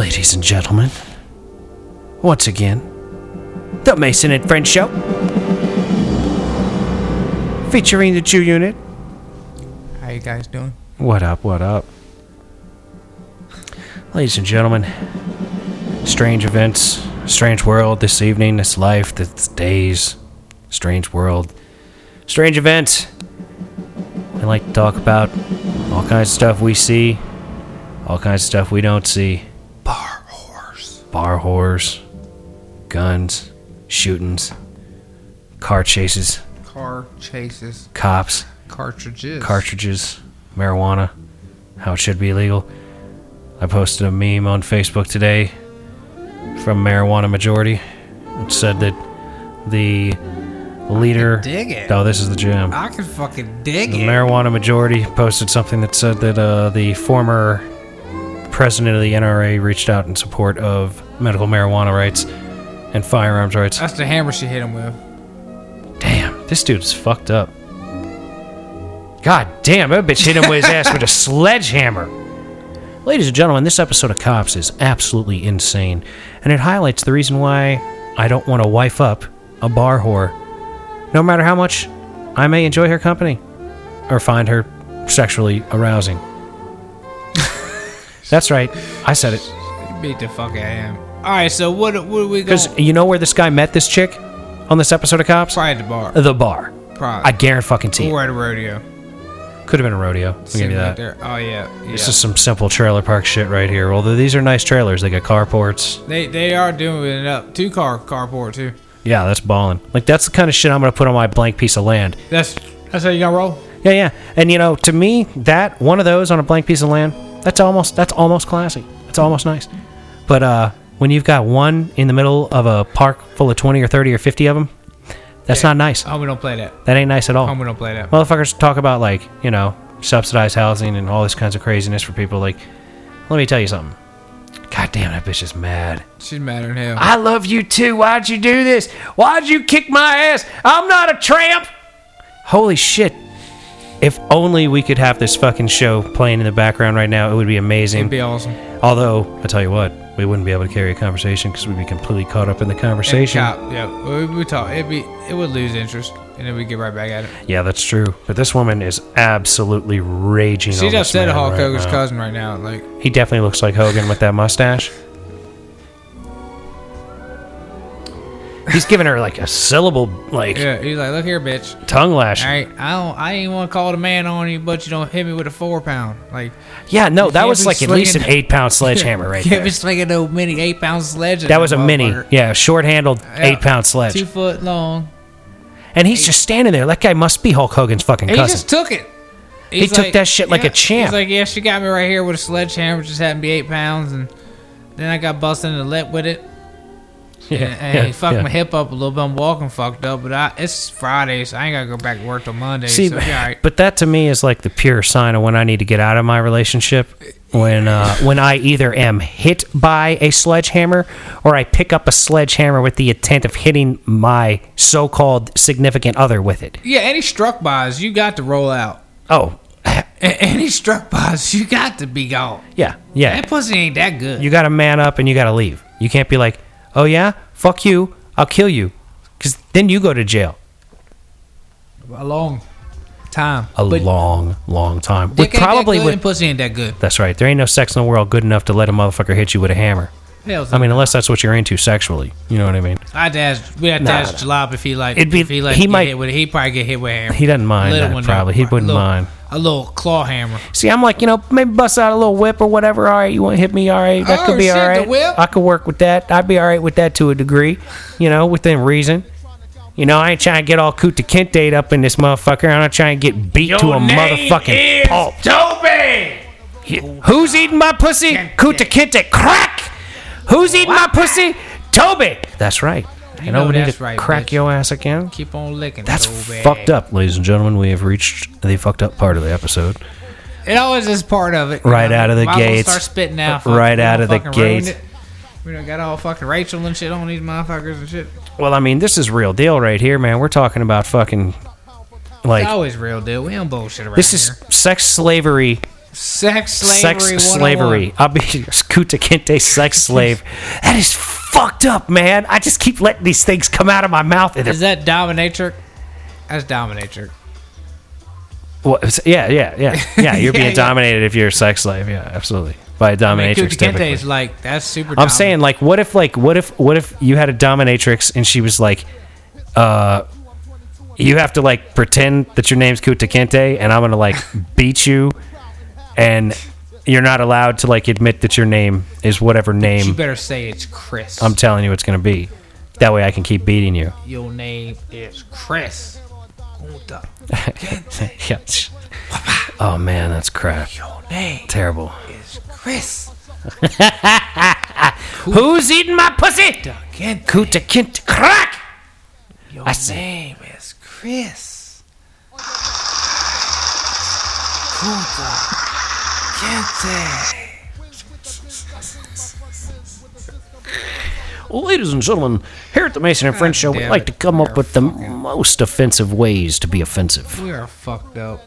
Ladies and gentlemen, once again, the Mason and Friends Show. Featuring the Jew Unit. How you guys doing? What up, what up? Ladies and gentlemen, strange events, strange world this evening, this life, this days, strange world, strange events. We like to talk about all kinds of stuff we see, all kinds of stuff we don't see. Whores, guns, shootings, car chases, Car chases. cops, Cartridges. cartridges, marijuana, how it should be illegal. I posted a meme on Facebook today from Marijuana Majority. It said that the leader. dig it. Oh, this is the jam. I can fucking dig The it. Marijuana Majority posted something that said that uh, the former president of the NRA reached out in support of medical marijuana rights and firearms rights. That's the hammer she hit him with. Damn, this dude's fucked up. God damn, that bitch hit him with his ass with a sledgehammer. Ladies and gentlemen, this episode of Cops is absolutely insane, and it highlights the reason why I don't want to wife up a bar whore, no matter how much I may enjoy her company or find her sexually arousing. That's right, I said it. You beat the fuck out of him. Alright, so what, what are we going Because you know where this guy met this chick on this episode of Cops? Probably at the bar. The bar. Probably. I guarantee fucking you. Or at a rodeo. Could have been a rodeo. I'll give you right that. there. Oh, yeah. yeah. This is some simple trailer park shit right here. Although these are nice trailers, they got carports. They they are doing it up. Two car carport, too. Yeah, that's balling. Like that's the kind of shit I'm gonna put on my blank piece of land. That's that's how you gonna roll? Yeah, yeah. And you know, to me, that one of those on a blank piece of land, that's almost that's almost classy. It's almost nice. But uh, when you've got one in the middle of a park full of twenty or thirty or fifty of them, that's Yeah. not nice. Home, we don't play that. That ain't nice at all. Home, we don't play that. Motherfuckers talk about like you know subsidized housing and all this kinds of craziness for people. Like, let me tell you something. God damn, that bitch is mad. She's madder than him. I love you too. Why'd you do this? Why'd you kick my ass? I'm not a tramp. Holy shit. If only we could have this fucking show playing in the background right now, it would be amazing. It'd be awesome. Although, I tell you what, we wouldn't be able to carry a conversation because we'd be completely caught up in the conversation. Cop, yeah. We, we talk. It'd be it would lose interest, and then we'd get right back at it. Yeah, that's true. But this woman is absolutely raging. She's upset at Hulk right Hogan's now. cousin right now. Like He definitely looks like Hogan with that mustache. He's giving her like a syllable, like yeah, he's like, look here, bitch. tongue lash. All right, I don't. I ain't want to call the man on you, but you don't hit me with a four pound. Like Yeah, no, that can't was be like at least an eight pound sledgehammer right can't there. be swinging no mini eight pound sledge. at That was a mini, motherfucker. yeah, short handled Yeah, eight pound sledge. two foot long. And he's just standing there. That guy must be Hulk Hogan's fucking cousin. He cousin. just took it. He took that shit like a yeah, champ. He's like, yeah, she got me right here with a sledgehammer, which just happened to be eight pounds, and then I got busted in the lip with it. Yeah, and yeah, he fucked yeah. my hip up a little bit. I'm walking fucked up, but I, it's Friday, so I ain't gotta go back to work till Monday. See, so yeah, all right. but that to me is like the pure sign of when I need to get out of my relationship. When uh, when I either am hit by a sledgehammer or I pick up a sledgehammer with the intent of hitting my so-called significant other with it. yeah, any struck bys, you got to roll out. Oh, any struck bys, you got to be gone. yeah, yeah. That pussy ain't that good. You got to man up and you got to leave. You can't be like, "Oh yeah, fuck you, I'll kill you," because then you go to jail. a long time. A But long, long time. We dick probably that good would. pussy ain't that good. That's right. There ain't no sex in the world good enough to let a motherfucker hit you with a hammer. Hell's I mean, unless that's what you're into sexually. You know what I mean? I had to ask. We had to Nah, ask Jalop if he like. It'd be- if he like. he might- Hit with it. He probably get hit with a hammer. He doesn't mind that, probably. He wouldn't little- mind. A little claw hammer. See, I'm like, you know, maybe bust out a little whip or whatever. All right, you want to hit me? All right, that Oh, could be shit, all the whip? I could work with that. I'd be all right with that to a degree, you know, within reason. You know, I ain't trying to get all Kunta Kinte up in this motherfucker. I'm not trying to get beat to a motherfucking pulp. Toby. Who's eating my pussy? Kunta Kinte. Crack! Who's eating my pussy? Toby! That's right. You, know, know we need to right, crack bitch. your ass again. Keep on licking. That's fucked up, ladies and gentlemen. We have reached the fucked up part of the episode. It always is part of it. Right out of the gates. Start spitting out. Right out of the fucking ruined gate. it. We done got all fucking Rachel and shit on these motherfuckers and shit. Well, I mean, this is real deal right here, man. We're talking about fucking like It's always real deal. We don't bullshit around this is here. sex slavery Sex slavery. sex slavery. I'll be Kunta Kinte sex slave. That is fucked up, man. I just keep letting these things come out of my mouth. And Is that dominatrix? That's dominatrix. well, yeah, yeah, yeah, yeah. You're Yeah, being yeah. dominated if you're a sex slave. Yeah, absolutely. By a I mean, dominatrix, Kunta Kinte typically. is like that's super. I'm dominant. saying, like, what if, like, what if, what if you had a dominatrix and she was like, uh, you have to like pretend that your name's Kunta Kinte and I'm gonna like beat you, and you're not allowed to like admit that your name is whatever name. you name better say it's Chris. I'm telling you it's gonna be. That way I can keep beating you. Your name is Chris. Oh man, that's crap. Your name Terrible. is Chris. Who's eating my pussy? Kinte. Kunta Kinte crack. Your I see. name is Chris. Kunta. Well, ladies and gentlemen, here at the Mason and Friends Show, we like to come up with the most offensive ways to be offensive. We are fucked up.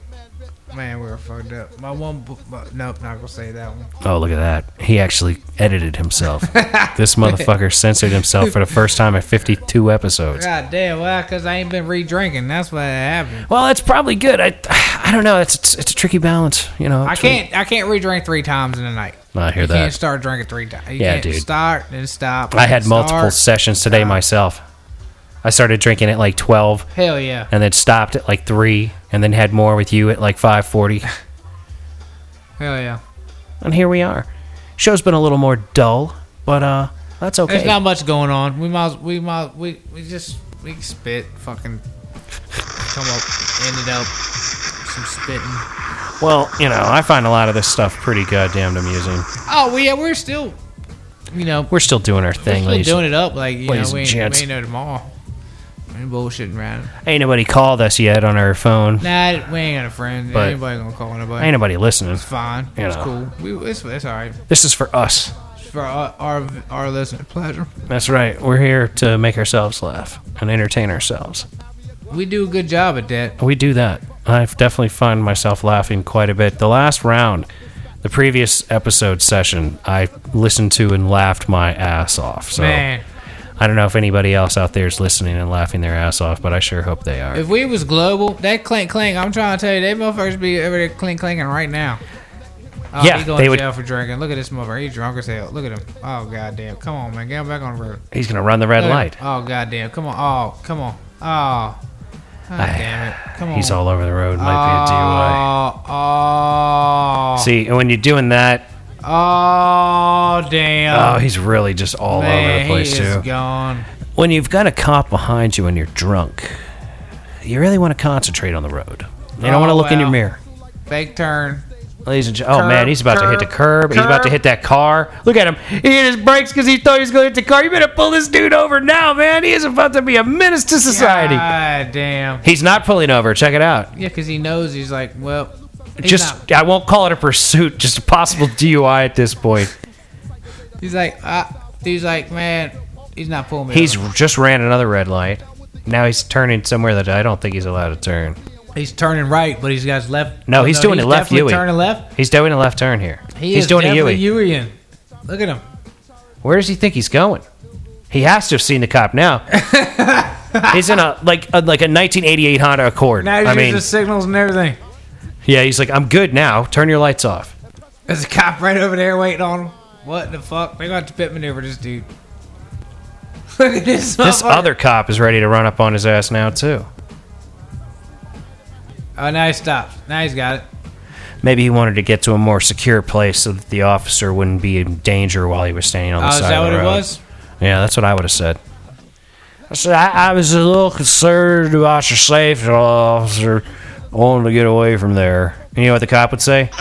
Man, we are fucked up. My one, bu- nope, not gonna say that one. Oh, look at that. He actually edited himself. this motherfucker censored himself for the first time in 52 episodes. God damn, well, because I ain't been re-drinking. That's what happened. Well, that's probably good. I, I don't know. It's, it's, it's a tricky balance, you know. I between- can't, I can't re-drink three times in a night. I hear that. You can't start drinking three times. You Yeah, can't dude. Start then stop. I had multiple Start. sessions today myself. I started drinking at like 12 Hell yeah. and then stopped at like 3 and then had more with you at like 5:40 Hell yeah. and here we are. Show's been a little more dull, but uh that's okay. There's not much going on. We might, we might, we, we just, we spit, fucking, come up, ended up, some spitting. well, you know, I find a lot of this stuff pretty goddamn amusing. Oh, well, yeah, we're still, you know, We're still doing our thing. we're still ladies. doing it up. Like, you know, we ain't, we ain't no tomorrow. Ain't bullshitting around. Ain't nobody called us yet on our phone. Nah, we ain't got a friend. But- Anybody gonna call anybody? Ain't nobody listening. It's fine. You it's know. cool. We, it's, it's all right. This is for us. It's for our, our, our listening pleasure. That's right. We're here to make ourselves laugh and entertain ourselves. We do a good job at that. We do that. I definitely find myself laughing quite a bit. The last round, the previous episode session, I listened to and laughed my ass off. So Man, I don't know if anybody else out there is listening and laughing their ass off, but I sure hope they are. if we was global, that clink clink, I'm trying to tell you, they motherfuckers be over there clink clinking right now. Oh, Yeah, he going they to would- jail for drinking. Look at this motherfucker. He's drunk as hell. Look at him. Oh goddamn. Come on, man. Get him back on the road. He's gonna run the red Look at light. him. Oh goddamn. Come on. Oh, come on. Oh. God ah, damn it. Come on. He's all over the road. Might be a oh, DUI. Oh, oh, See, and when you're doing that, oh, damn. oh, he's really just all Man, over the place he is too. gone. When you've got a cop behind you and you're drunk, you really want to concentrate on the road. You don't Oh, want to look in your mirror. Fake turn. Ladies and gentlemen, oh Curb, man, he's about to hit the curb. curb, He's about to curb. hit that car. Look at him. He hit his brakes because he thought he was going to hit the car. You better pull this dude over now, man. He is about to be a menace to society. God damn. He's not pulling over. Check it out. Yeah, because he knows he's like, well, he's just, not- I won't call it a pursuit. Just a possible DUI at this point. he's like, uh, he's like, man, he's not pulling me. He's over. just ran another red light. Now he's turning somewhere that I don't think he's allowed to turn. he's turning right, but he's got his left. No, he's doing a left Yui. Turning left. He's doing a left turn here. He he's is doing a Yui. Look at him. Where does he think he's going? He has to have seen the cop now. he's in a like a, like a 1988 Honda Accord. Now he's I using mean, the signals and everything. Yeah, he's like, I'm good now. Turn your lights off. There's a cop right over there waiting on him. What the fuck? They got to pit maneuver this dude. Look at this. This motherfucker. other cop is ready to run up on his ass now too. Oh, now he stops. Now he's got it. Maybe he wanted to get to a more secure place so that the officer wouldn't be in danger while he was standing on the Oh, is side that of what the it road. was? Yeah, that's what I would have said. I said I, I was a little concerned about your safety, officer. Wanted to get away from there. And you know what the cop would say?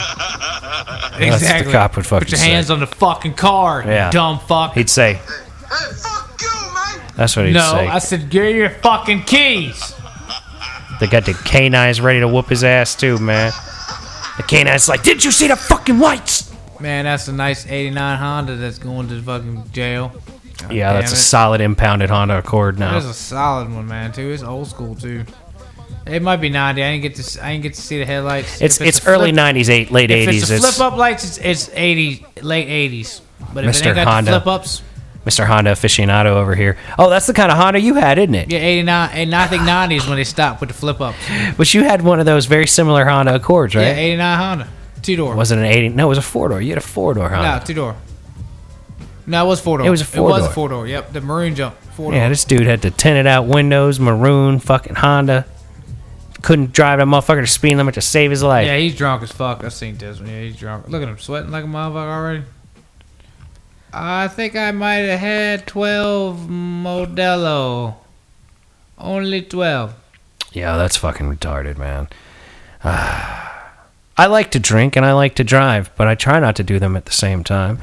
Exactly. the cop would fucking Put your say. hands on the fucking car, Yeah. dumb fuck. He'd say. Hey, fuck you, man! That's what he'd no, say. No, I said, get your fucking keys. They got the canines ready to whoop his ass too, man. The canine's like, did you see the fucking lights? Man, that's a nice 89 Honda that's going to fucking jail. God Yeah, that's a solid impounded Honda Accord now. That is a solid one, man, too. It's old school, too. It might be 90. I didn't get to. s- I didn't get to see the headlights. It's If it's, a early flip- '90s, eight late If '80s. it's the It's, flip up lights, it's, it's 80, late 80s. But if it Mr. ain't got Honda. the flip ups, Mr. Honda aficionado over here. Oh, that's the kind of Honda you had, isn't it? yeah, 89. And I think 90s when they stopped with the flip ups. But you had one of those very similar Honda Accords, right? Yeah, 89 Honda. Two door. Was it an 80? No, it was a four door. You had a four door Honda. No, two door. No, it was four door. It was a It was four-door. a four door. Yep, the maroon jump. Four door. Yeah, this dude had the tinted out windows, maroon fucking Honda. Couldn't drive that motherfucker to speed limit to save his life. Yeah, he's drunk as fuck. I've seen this one. Yeah, he's drunk. Look at him sweating like a motherfucker already. I think I might have had 12 Modelo. Only 12. Yeah, that's fucking retarded, man. I like to drink and I like to drive, but I try not to do them at the same time.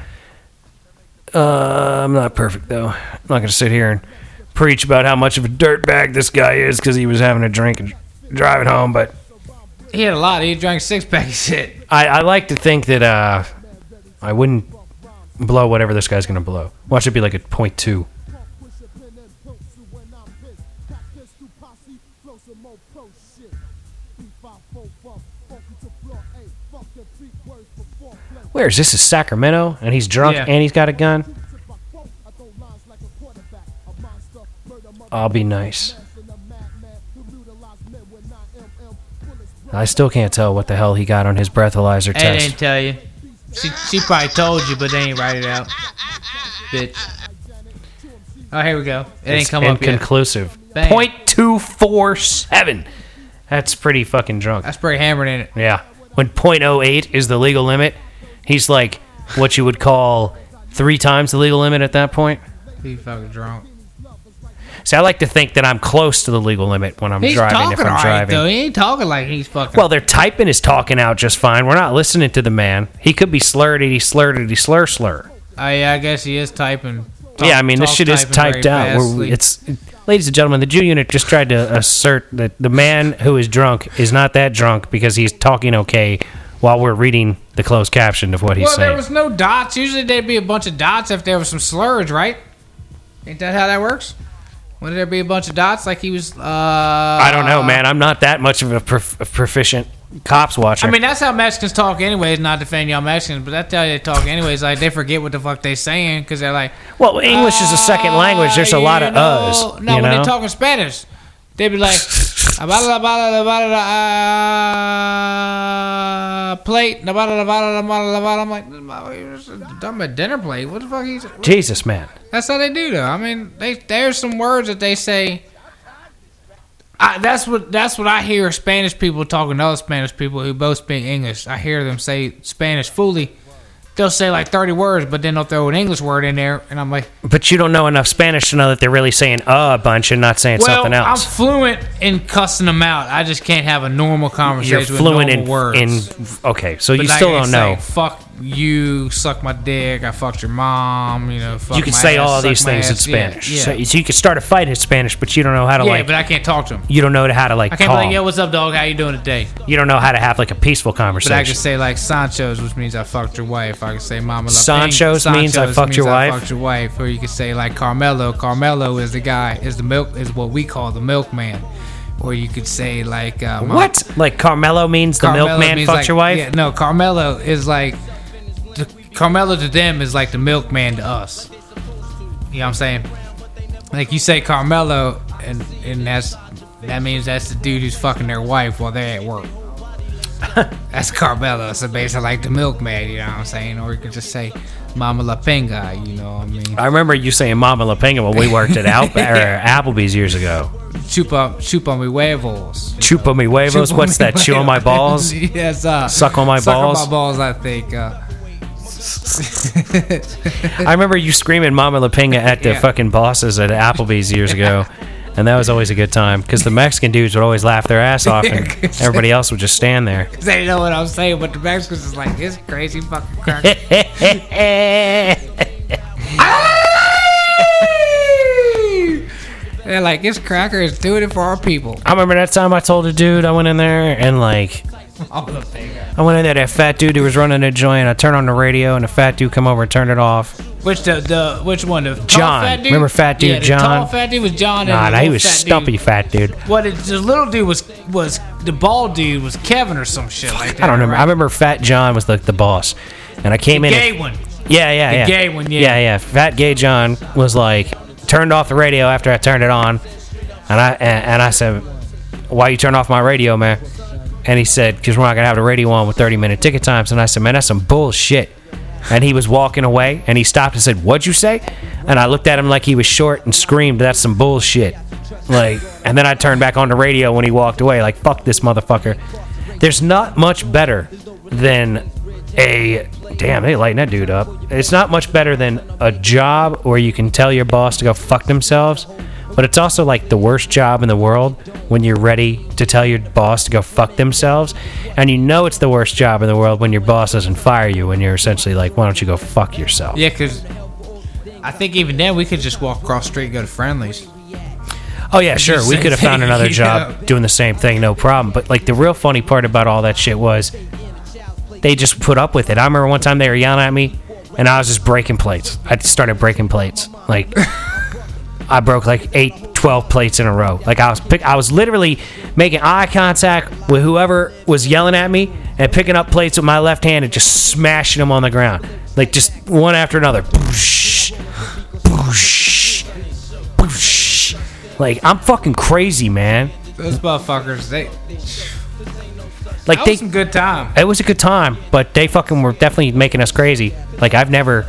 Uh, I'm not perfect though. I'm not gonna sit here and preach about how much of a dirtbag this guy is because he was having a drink and driving home. But He had a lot. He drank six pack of shit. I, I like to think that uh, I wouldn't blow whatever this guy's gonna blow. Watch it be like a point two. Where is this? Is Sacramento? And he's drunk Yeah. and he's got a gun. I'll be nice. I still can't tell what the hell he got on his breathalyzer test. didn't tell you. She, she probably told you, but they ain't write it out. Bitch. Oh, here we go. It ain't It's come up yet. inconclusive. Point two four seven. That's pretty fucking drunk. That's pretty hammered in it. Yeah. When .08 is the legal limit, he's like what you would call three times the legal limit at that point. He fucking drunk. See, I like to think that I'm close to the legal limit when I'm He's driving. If I'm alright driving, though. He ain't talking like he's fucking. well, they're typing his talking out just fine. We're not listening to the man. He could be slurred. He slurred. He slur slur. oh yeah, I guess he is typing. Talk- yeah, I mean this shit is typed out. It's, ladies and gentlemen, the Jew unit just tried to assert that the man who is drunk is not that drunk because he's talking okay while we're reading the closed caption of what he's well, there was no dots. Usually there'd be a bunch of dots if there was some slurs, right? Ain't that how that works? Wouldn't there be a bunch of dots like he was? Uh, I don't know, man. I'm not that much of a, prof- a proficient cops watcher. I mean, that's how Mexicans talk, anyways. Not defending y'all Mexicans, but that's how they talk, anyways. Like they forget what the fuck they saying because they're like, well, English is a second language. There's a "Ah, lot of know." us. No, when know? they talk in Spanish, They'd be like, "Abala, abala, abala, uh, plate, abala, abala, abala, abala." I'm like, "This motherfucker's talking about dinner plate. What the fuck? He's Jesus, man. that's how they do though. I mean, they there's some words that they say. I, that's what that's what I hear Spanish people talking to other Spanish people who both speak English. I hear them say Spanish fully. They'll say like thirty words, but then they'll throw an English word in there, and I'm like, But you don't know enough Spanish to know that they're really saying uh, a bunch and not saying well, something else. I'm fluent in cussing them out. I just can't have a normal conversation You're with fluent in, words. in. Okay, so But you like still don't know. Fuck you, suck my dick. I fucked your mom. You know, fuck You can say ass, all these things in ass. Yeah, Spanish. Yeah, So, so you can start a fight in Spanish, but you don't know how to yeah, like. but I can't talk to him. you don't know how to like I can't be like, yo, what's up, dog? How you doing today? you don't know how to have like a peaceful conversation. But I can say like Sancho's, which means I fucked your wife. I can say Mama La Sancho's Ping. means I Sancho's fucked your means I wife? fucked your wife. Or you could say like Carmelo. Carmelo is the guy. Is the milk? Is what we call the milkman. Or you could say like uh, what? Like Carmelo means the Carmelo milkman means, fucked like- your wife? Yeah, no, Carmelo is like the, Carmelo to them is like the milkman to us. You know what I'm saying? Like you say Carmelo, and and that's that means that's the dude who's fucking their wife while they're at work. that's Carmelo. So basically, like the milkman. You know what I'm saying? Or you could just say Mama La Pinga. You know what I mean? I remember you saying Mama La Pinga when we worked at Al- Applebee's years ago. Chupa chupa mi huevos. Chupa mi huevos. Chupa What's mi that? Chew on my balls? yes, uh, Suck on my suck balls? on my balls. I think. Uh, I remember you screaming Mama La Pinga at the Yeah. fucking bosses at Applebee's years ago. And that was always a good time because the Mexican dudes would always laugh their ass off and everybody else would just stand there. they know what I'm saying, but the Mexicans is like this crazy fucking crack. They're like, this cracker is doing it for our people. I remember that time I told a dude I went in there and like All the thing. I went in there that fat dude who was running a joint. I turned on the radio and the fat dude come over and turned it off. Which the the which one? The tall John. fat dude? Remember fat dude yeah, the John? tall fat dude was John. Nah, and nah, he little was fat stumpy Dude. fat dude. What it, the little dude was was the bald dude was Kevin or some shit like that. I don't remember. right? I remember Fat John was like the boss, and I came in. Gay one. Yeah, yeah, The yeah. gay one, yeah. Yeah, yeah. Fat gay John was like turned off the radio after I turned it on, and I and, and I said, "Why you turn off my radio, man?" And he said, "Because we're not gonna have the radio on with 30 minute ticket times." And I said, "Man, that's some bullshit." And he was walking away, and he stopped and said, "What'd you say?" And I looked at him like he was short and screamed, "That's some bullshit." Like, and then I turned back on the radio when he walked away. Like, fuck this motherfucker. There's not much better than a damn. They lighten that dude up. It's not much better than a job where you can tell your boss to go fuck themselves. But it's also like the worst job in the world when you're ready to tell your boss to go fuck themselves. And you know it's the worst job in the world when your boss doesn't fire you and you're essentially like, why don't you go fuck yourself? Yeah, because I think even then we could just walk across the street and go to Friendly's. Oh yeah, sure. We could have found another job doing the same thing, no problem. But like the real funny part about all that shit was they just put up with it. I remember one time they were yelling at me, and I was just breaking plates. I started breaking plates. Like I broke like eight, 12 plates in a row. Like I was pick, I was literally making eye contact with whoever was yelling at me and picking up plates with my left hand and just smashing them on the ground, like just one after another. Boosh, boosh, boosh. Like I'm fucking crazy, man. Those motherfuckers, they Like that they, was some good time. it was a good time, but they fucking were definitely making us crazy. Like I've never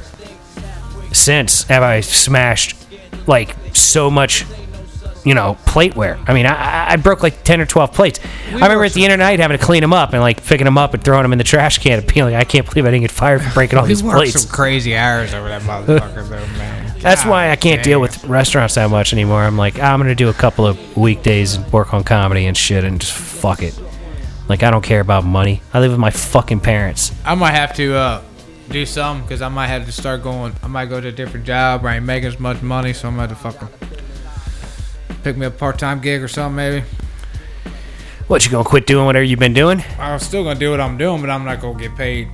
since have I smashed like so much, you know, plateware. I mean, I, I- I broke like ten or twelve plates. I remember at the end of the night having to clean them up and like picking them up and throwing them in the trash can and being I can't believe I didn't get fired for breaking all these plates. some crazy hours over that motherfucker, though, man. That's why I can't deal with restaurants that much anymore. I'm like, I'm gonna do a couple of weekdays and work on comedy and shit and just fuck it. Like I don't care about money. I live with my fucking parents. I might have to uh, do something because I might have to start going. I might go to a different job. I ain't making as much money, so I'm gonna have to fucking pick me a part time gig or something. Maybe What you gonna quit doing whatever you've been doing? I'm still gonna do what I'm doing, but I'm not gonna get paid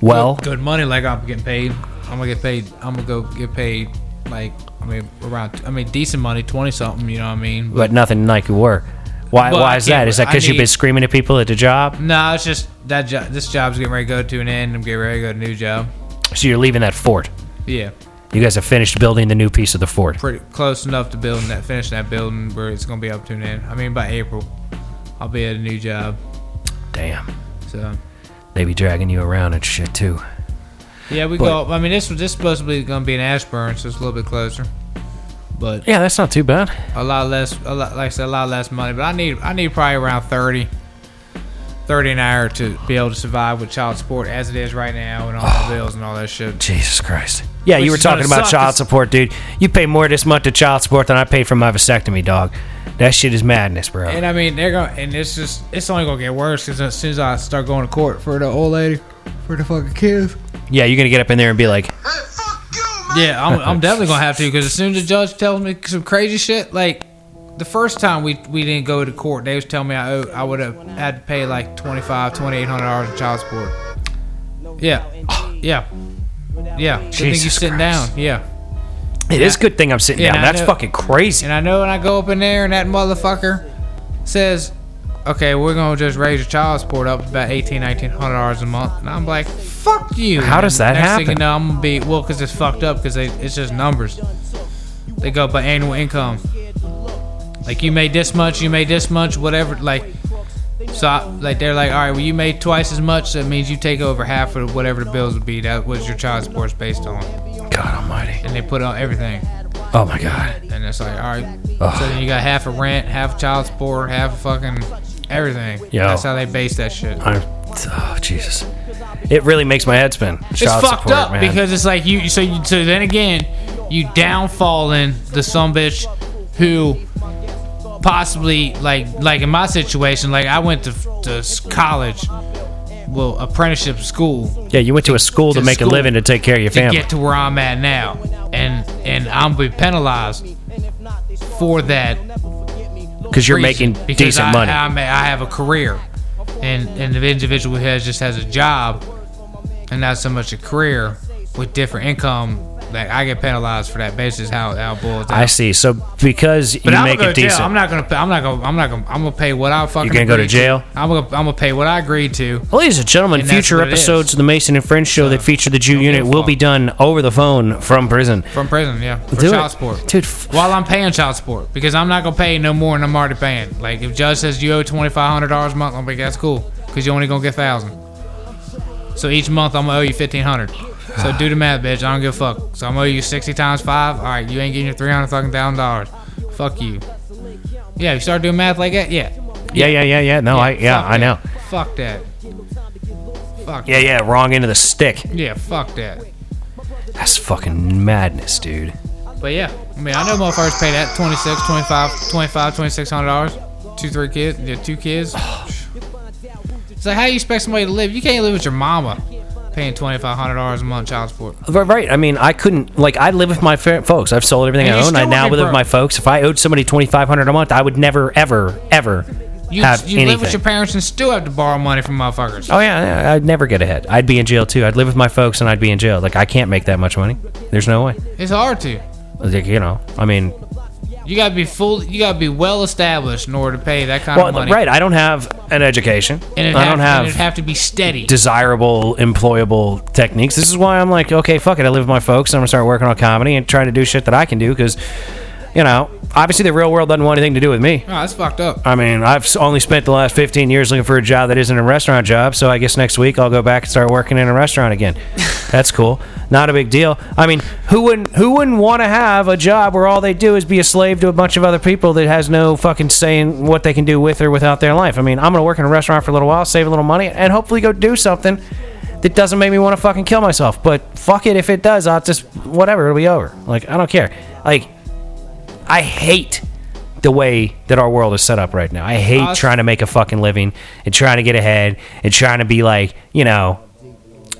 Well, good, good money like I'm getting paid. I'm gonna get paid. I'm gonna go get paid like I mean around. I mean decent money, twenty something. You know what I mean? but nothing like it work. Why? Well, why I is that? Is that because you've been screaming at people at the job? No, it's just that job. This job's getting ready to go to an end. I'm getting ready to go to a new job. So you're leaving that fort. Yeah, You guys have finished building the new piece of the fort. pretty close enough to building that, finishing that building where it's gonna be up to an end. I mean by April, I'll be at a new job. Damn. So They be dragging you around and shit too. yeah, we But- go. I mean this was this supposed to be gonna be in Ashburn, so it's a little bit closer, but Yeah, that's not too bad. a lot less. A lot, like I said, a lot less money. But I need I need probably around 30, 30 an hour to be able to survive with child support as it is right now and all the bills and all that shit. Jesus Christ. Yeah, Which you were talking about child child 'cause- support, dude. You pay more this month to child support than I paid for my vasectomy, dog. That shit is madness, bro. And I mean, they're going, to and it's just, it's only gonna get worse because as soon as I start going to court for the old lady, for the fucking kids. yeah, you're gonna get up in there and be like, Yeah, I'm, I'm definitely gonna have to because as soon as the judge tells me some crazy shit, like the first time we we didn't go to court, they was telling me I owe, I would have had to pay like 25 2800 dollars in child support. Yeah, yeah, yeah. Good thing you Jesus sitting Christ. down. Yeah, it is a good thing I'm sitting Yeah, down. I That's know. fucking crazy. and I know when I go up in there and that motherfucker says, "Okay, we're gonna just raise your child support up to about eighteen, nineteen hundred dollars a month," and I'm like, "Fuck you." How does that Next Thing you happen? know, I'm gonna be well because it's fucked up because it's just numbers. They go by annual income. Like you made this much, you made this much, whatever. Like, so I, like they're like, all right, well you made twice as much. That means you take over half of whatever the bills would be. That was your child support's based on, God almighty. and they put on everything. Oh my god. And it's like, all right. So then you got half a rent, half child support, half fucking everything. Yo. That's how they base that shit. I'm, oh Jesus. It really makes my head spin. It's fucked support, up man. because it's like you. So you. So then again, you downfalling the some bitch who possibly like like in my situation, like I went to to college, well apprenticeship school yeah, you went to a school to, to make a living to take care of your to family. get to where I'm at now, and and I'm be penalized for that Because you're making because decent I, money. A- I have a career, and and the individual who has just has a job, and not so much a career. with different income, like I get penalized for that. Basis how how boils down. I see. So because you I'm make it decent, I'm not gonna. I'm not gonna. I'm not gonna. I'm gonna pay what I fucking. gonna go to jail? I'm gonna. I'm gonna pay what I agreed to. Ladies and gentlemen, And future episodes of the Mason and Friends show that feature the Jew unit will be done over the phone from prison. From prison, yeah, for Do child it. support. Dude, f- While I'm paying child support, because I'm not gonna pay no more than I'm already paying. Like if judge says you owe twenty five hundred dollars a month, I'm like that's cool, because you only gonna get thousand. So each month I'm gonna owe you fifteen hundred. So do the math, bitch. I don't give a fuck. So I'm gonna owe you sixty times five. All right, you ain't getting your three hundred fucking thousand dollars. Fuck you. Yeah, you start doing math like that. Yeah. yeah, yeah, yeah, yeah. No, I yeah, fuck I that. know. Fuck that. Fuck. Yeah, yeah, wrong end of the stick. Yeah, fuck that. That's fucking madness, dude. But yeah, I mean, I know motherfuckers pay that 26, 25, 25, 2600 dollars. Two, three kids, yeah, two kids. It's like how you expect somebody to live? You can't live with your mama paying twenty five hundred dollars a month child support. Right, right. I mean, I couldn't like I live with my folks. I've sold everything And I you own. I still now would be live with broke. my folks. If I owed somebody twenty five hundred a month, I would never, ever, ever You, have you anything. live with your parents and still have to borrow money from motherfuckers. Oh yeah, yeah, I'd never get ahead. I'd be in jail too. I'd live with my folks and I'd be in jail. Like I can't make that much money. There's no way. It's hard to. Like, you know, I mean, You gotta be full. You gotta be well established in order to pay that kind well, of money. right. I don't have an education. And I don't have it'd have to be steady. desirable, employable techniques. This is why I'm like, okay, fuck it. I live with my folks. I'm gonna start working on comedy and trying to do shit that I can do because, you know, obviously the real world doesn't want anything to do with me. oh, that's fucked up. I mean, I've only spent the last 15 years looking for a job that isn't a restaurant job, so I guess next week I'll go back and start working in a restaurant again. That's cool. Not a big deal. I mean, who wouldn't who wouldn't want to have a job where all they do is be a slave to a bunch of other people that has no fucking say in what they can do with or without their life? I mean, I'm going to work in a restaurant for a little while, save a little money, and hopefully go do something that doesn't make me want to fucking kill myself. But fuck it if it does, I'll just whatever, it'll be over. Like I don't care. Like I hate the way that our world is set up right now. I hate Us- trying to make a fucking living and trying to get ahead and trying to be like, you know,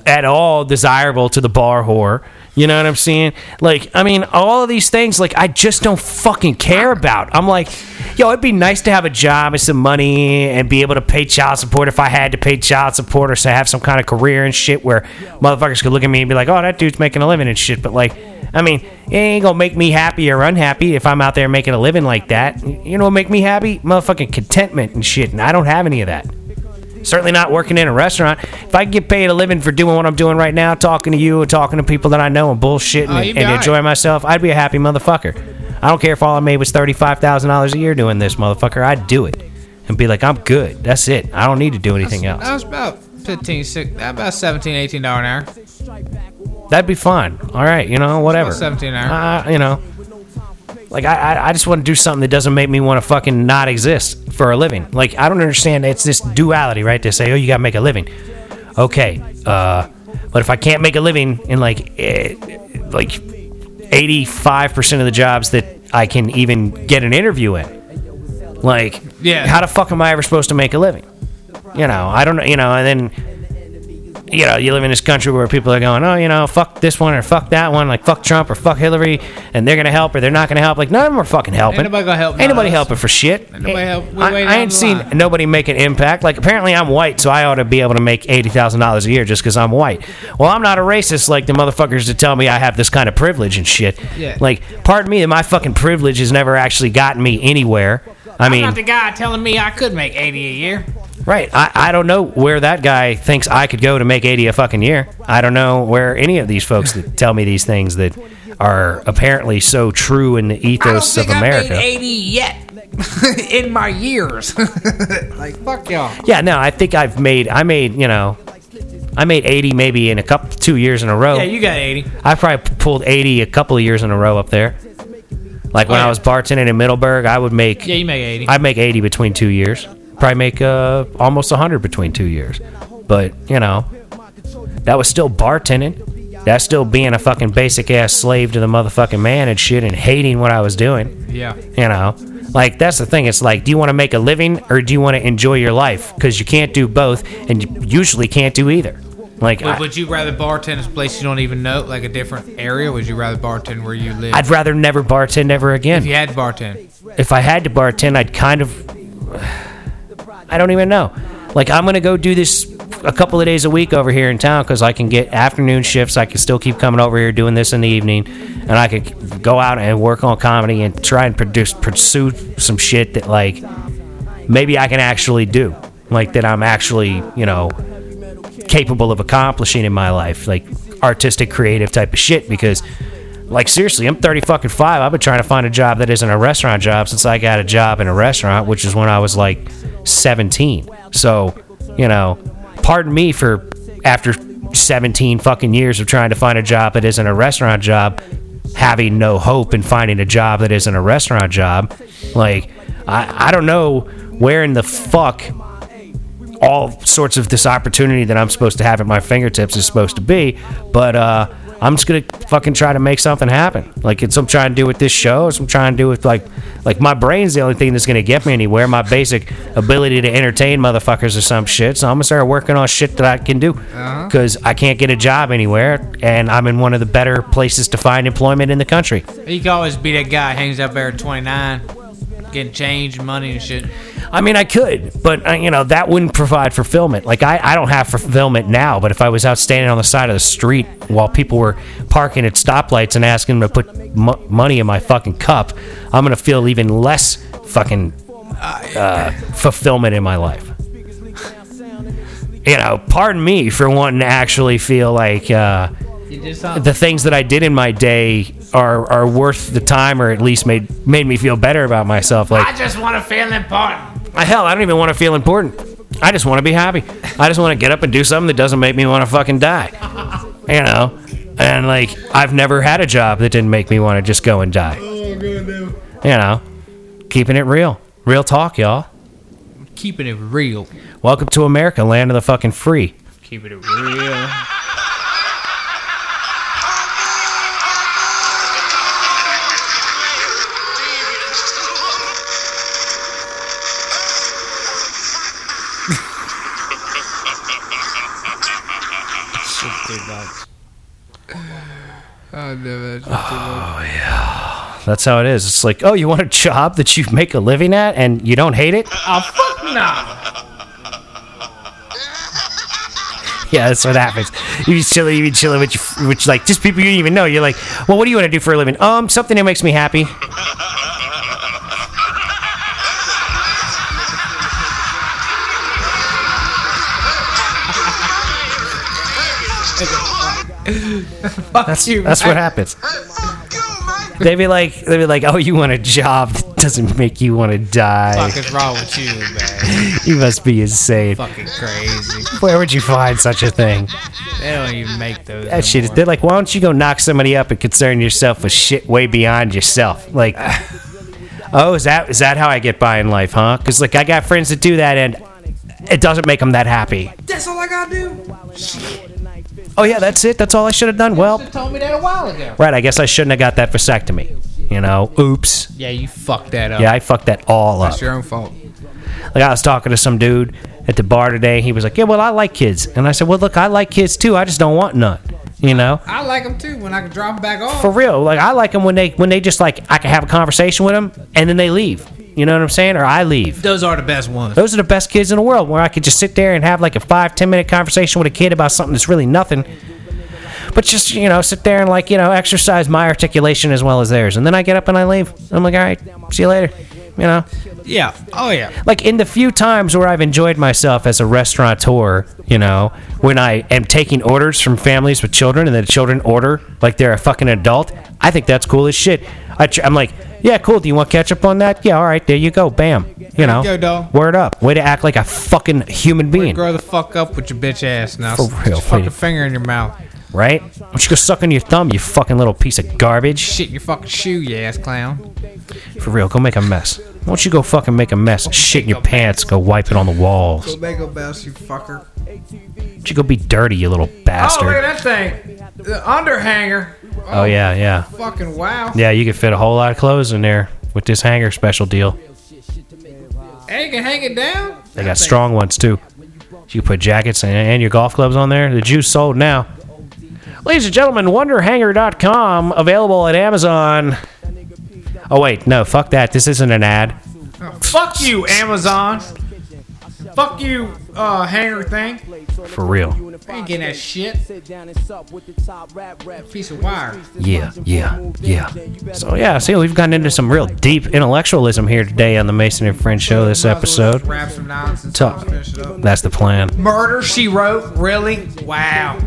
at all desirable to the bar whore. You know what I'm saying? Like, I mean, all of these things, like, I just don't fucking care about. I'm like, yo, it'd be nice to have a job and some money and be able to pay child support if I had to pay child support or to have some kind of career and shit where motherfuckers could look at me and be like, oh, that dude's making a living and shit. But, like, I mean, it ain't gonna make me happy or unhappy if I'm out there making a living like that. You know what make me happy? Motherfucking contentment and shit. And I don't have any of that. Certainly not working in a restaurant. If I could get paid a living for doing what I'm doing right now, talking to you and talking to people that I know and bullshitting Oh, and, you'd and alright. enjoying myself, I'd be a happy motherfucker. I don't care if all I made was thirty-five thousand dollars a year doing this, motherfucker. I'd do it and be like, I'm good. That's it. I don't need to do anything else. That was about 15, six, about 17, 18 dollar an hour. That'd be fine. All right, you know, whatever. about 17 an hour. Uh, you know, like I, I, I just want to do something that doesn't make me want to fucking not exist for a living. Like I don't understand. It's this duality, right? They say, oh, you gotta make a living. Okay, uh, but if I can't make a living in like, eh, like, eighty-five percent of the jobs that I can even get an interview in, like, Yeah. how the fuck am I ever supposed to make a living? You know, I don't know. You know, and then you know, you live in this country where people are going, oh, you know, fuck this one or fuck that one, like fuck Trump or fuck Hillary, and they're gonna help or they're not gonna help. Like none of them are fucking helping. Ain't nobody gonna help Ain't nobody us. helping for shit. Ain't nobody help- we I, I ain't seen line. nobody make an impact. Like apparently I'm white, so I ought to be able to make eighty thousand dollars a year just because I'm white. Well, I'm not a racist like the motherfuckers that tell me I have this kind of privilege and shit. Yeah. Like, pardon me, my fucking privilege has never actually gotten me anywhere. I I'm mean, not the guy telling me I could make 80 a year. Right. I, I don't know where that guy thinks I could go to make 80 a fucking year. I don't know where any of these folks that tell me these things that are apparently so true in the I don't ethos of think I America. made 80 yet in my years. like, fuck y'all. yeah, no, I think I've made, I made, you know, I made 80 maybe in a couple, two years in a row. Yeah, you got 80. I probably pulled 80 a couple of years in a row up there. Like when Oh, yeah. I was bartending in Middleburg, I would make, Yeah, you make 80. I'd make 80 between two years. Probably make uh, almost 100 between two years. But, you know, that was still bartending. That's still being a fucking basic ass slave to the motherfucking man and shit and hating what I was doing. yeah. You know, like that's the thing. It's like, do you want to make a living or do you want to enjoy your life? Because you can't do both and you usually can't do either. Like, But I, would you rather bartend a place you don't even know, like a different area? Would you rather bartend where you live? I'd rather never bartend ever again. if you had to bartend. if I had to bartend, I'd kind of. I don't even know. Like, I'm gonna go do this a couple of days a week over here in town because I can get afternoon shifts. I can still keep coming over here doing this in the evening, and I could go out and work on comedy and try and produce pursue some shit that like maybe I can actually do, like that I'm actually you know capable of accomplishing in my life, like artistic, creative type of shit. Because, like, seriously, I'm 30 fucking five. I've been trying to find a job that isn't a restaurant job since I got a job in a restaurant, which is when I was like 17. So, you know, pardon me for after 17 fucking years of trying to find a job that isn't a restaurant job, having no hope in finding a job that isn't a restaurant job. Like, I, I don't know where in the fuck all sorts of this opportunity that I'm supposed to have at my fingertips is supposed to be. But uh, I'm just gonna fucking try to make something happen. Like it's I'm trying to do with this show. It's I'm trying to do with like like my brain's the only thing that's gonna get me anywhere. My basic ability to entertain motherfuckers or some shit. So I'm gonna start working on shit that I can do uh-huh. because I can't get a job anywhere, and I'm in one of the better places to find employment in the country. You can always be that guy hangs up there at 29, getting change money and shit. I mean, I could, but uh, you know that wouldn't provide fulfillment. Like I, I don't have fulfillment now, but if I was out standing on the side of the street while people were parking at stoplights and asking them to put mo- money in my fucking cup, I'm gonna feel even less fucking uh, fulfillment in my life. You know, pardon me for wanting to actually feel like uh. The things that I did in my day are are worth the time, or at least made made me feel better about myself. Like I just want to feel important. I- Hell, I don't even want to feel important. I just want to be happy. I just want to get up and do something that doesn't make me want to fucking die. You know? And like, I've never had a job that didn't make me want to just go and die. You know? Keeping it real. Real talk, y'all. Keeping it real. Welcome to America, land of the fucking free. Keeping it real. Oh, no, That's how it is. It's like, oh, you want a job that you make a living at and you don't hate it? Oh, fuck no. Yeah, that's what happens. You be chilling, you be chilling with your, with like just people you don't even know. You're like, well, what do you want to do for a living? Um, something that makes me happy. Fuck you. That's what happens. Fuck you, man. They'd be like, they'd be like, oh, you want a job that doesn't make you want to die. fuck is wrong with you, man? You must be insane. Fucking crazy. Where would you find such a thing? They don't even make those. That shit is. They're like, why don't you go knock somebody up and concern yourself with shit way beyond yourself? Like, oh, is that is that how I get by in life, huh? Because like I got friends that do that, and it doesn't make them that happy. That's all I gotta do. Oh yeah, that's it. That's all I should have done. Well, You told me that a while ago. right. I guess I shouldn't have got that vasectomy. You know, oops. Yeah, you fucked that up. Yeah, I fucked that all up. That's your own fault. Like I was talking to some dude at the bar today. He was like, "Yeah, well, I like kids," and I said, "Well, look, I like kids too. I just don't want none." You know, I like them too when I can drop them back off. for real. Like I like them when they when they just like I can have a conversation with them and then they leave. You know what I'm saying? Or I leave. Those are the best ones. Those are the best kids in the world where I could just sit there and have like a five ten minute conversation with a kid about something that's really nothing. But just you know, sit there and like you know, exercise my articulation as well as theirs, and then I get up and I leave. I'm like, all right, see you later. You know, Yeah. Oh yeah. like in the few times where I've enjoyed myself as a restaurateur, you know, when I am taking orders from families with children and the children order like they're a fucking adult, I think that's cool as shit. I tr- I'm like, yeah, cool. Do you want ketchup on that? Yeah, all right, there you go. Bam. You know, go, dog. word up. Way to act like a fucking human being, Grow the fuck up with your bitch ass now. For real, fucking please. finger in your mouth. right? Why don't you go suck on your thumb, you fucking little piece of garbage? Shit in your fucking shoe, you ass clown. For real, go make a mess. Why don't you go fucking make a mess? Shit in your pants, go wipe it on the walls. Why make a mess, you fucker. don't you go be dirty, you little bastard? Oh, look at that thing. The underhanger. Oh, oh yeah, yeah. Fucking wow. Yeah, you could fit a whole lot of clothes in there with this hanger special deal. Hey, you can hang it down. They got strong ones too. You can put jackets and, and your golf clubs on there. The juice sold now. Ladies and gentlemen, wonderhanger.com available at Amazon. Oh wait, no, fuck that. This isn't an ad. Oh, fuck you, Amazon. Fuck you, uh, hanger thing. For real. I ain't getting that shit. Piece of wire. Yeah, yeah, yeah. So yeah, see, we've gotten into some real deep intellectualism here today on the Mason and Friends show. This episode. Rap some nonsense. Talk. finish it up. That's the plan. Murder, she wrote. Really? Wow.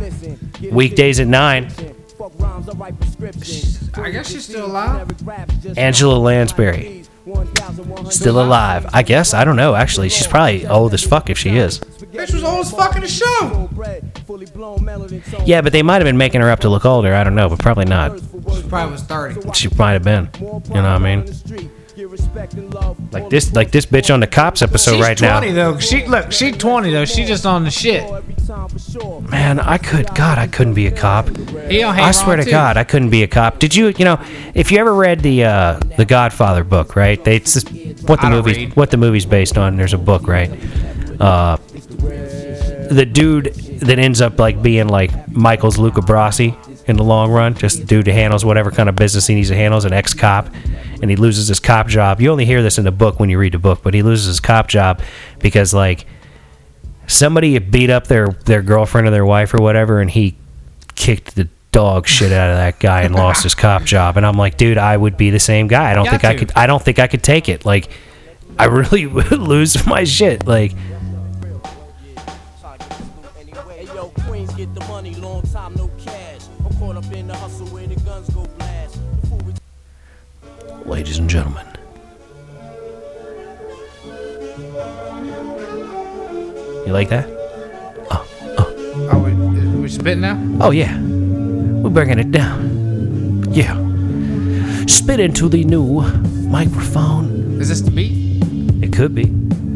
Weekdays at nine. I guess she's still alive. Angela Lansbury. Still alive. I guess. I don't know, actually. She's probably old as fuck if she is. Bitch was old as fuck in the show. Yeah, but they might have been making her up to look older. I don't know, but probably not. She probably was 30. She might have been. You know what I mean? Like this, like this bitch on the cops episode She's right 20 now. though. She look, she 20 though. She just on the shit. Man, I could. God, I couldn't be a cop. He on hang I swear on, to too. God, I couldn't be a cop. Did you? You know, if you ever read the uh, the Godfather book, right? They it's just what the I don't movie read. what the movie's based on. There's a book, right? Uh, the dude that ends up like being like Michael's Luca Brasi in the long run, just the dude who handles whatever kind of business he needs to handle, is an ex cop, and he loses his cop job. You only hear this in the book when you read the book, but he loses his cop job because like somebody beat up their their girlfriend or their wife or whatever, and he kicked the dog shit out of that guy and lost his cop job. And I'm like, dude, I would be the same guy. I don't Got think I could. I don't think I could take it. Like, I really would lose my shit. Like, ladies and gentlemen. You like that? Oh, oh. oh Are we, uh, we spitting now? Oh yeah, we're bringing it down. Yeah, spit into the new microphone. Is this the beat? It could be.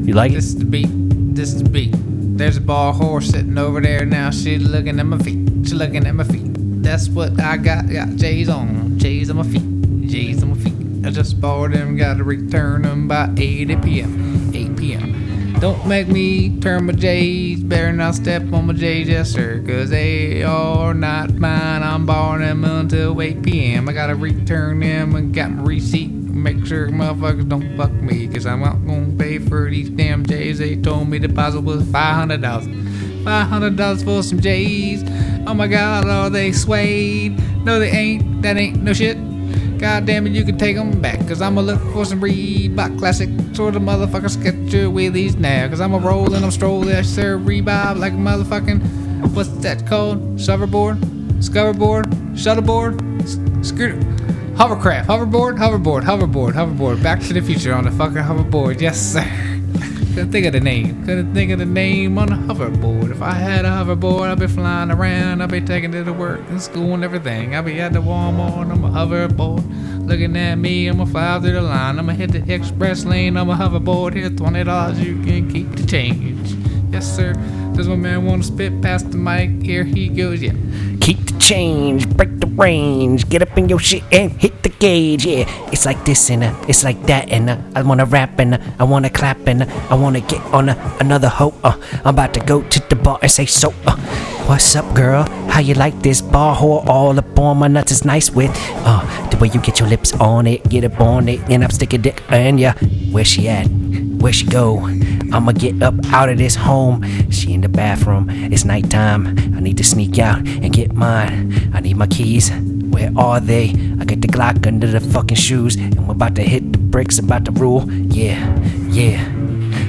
You like it? This it? is the beat. This is the beat. There's a ball horse sitting over there now. She's looking at my feet. She's looking at my feet. That's what I got. Got J's on. J's on my feet. J's on my feet. I just bought them. Got to return them by 8 p.m. 8 p.m. Don't make me turn my J's. Better not step on my J's, yes sir. Cause they are not mine. I'm borrowing them until 8 p.m. I gotta return them and got my receipt. Make sure motherfuckers don't fuck me. Cause I'm not gonna pay for these damn J's. They told me the deposit was $500. $500 for some J's. Oh my god, are they suede? No, they ain't. That ain't no shit. God damn it, you can take them back. Cause I'ma look for some Reebok classic sort of motherfucker get your wheelies now. Cause I'm a rollin', I'm strolling, I sir Reebok like a motherfucking, what's that called? Shoverboard? Scoverboard? Shuttleboard? Scooter? Hovercraft, hoverboard, hoverboard, hoverboard, hoverboard. Back to the future on the fucking hoverboard. Yes, sir. Couldn't think of the name. Couldn't think of the name on a hoverboard. If I had a hoverboard, I'd be flying around. I'd be taking it to work and school and everything. I'd be at the Walmart on my hoverboard. Looking at me, I'ma fly through the line. I'ma hit the express lane on my hoverboard. Here, twenty dollars, you can keep the change. Yes, sir. Does my man want to spit past the mic? Here he goes. Yeah. Change, break the range, get up in your shit and hit the gauge. Yeah, it's like this and uh, it's like that and uh, I wanna rap and uh, I wanna clap and uh, I wanna get on uh, another hoe. Uh, I'm about to go to the bar and say so. Uh, what's up, girl? How you like this bar whore all up on my nuts? It's nice with uh the way you get your lips on it, get up on it, and I'm sticking dick in ya. Where she at? Where she go? I'ma get up out of this home. She in the bathroom. It's nighttime. I need to sneak out and get mine. I need my keys. Where are they? I got the Glock under the fucking shoes, and we're about to hit the bricks. About to rule. Yeah, yeah.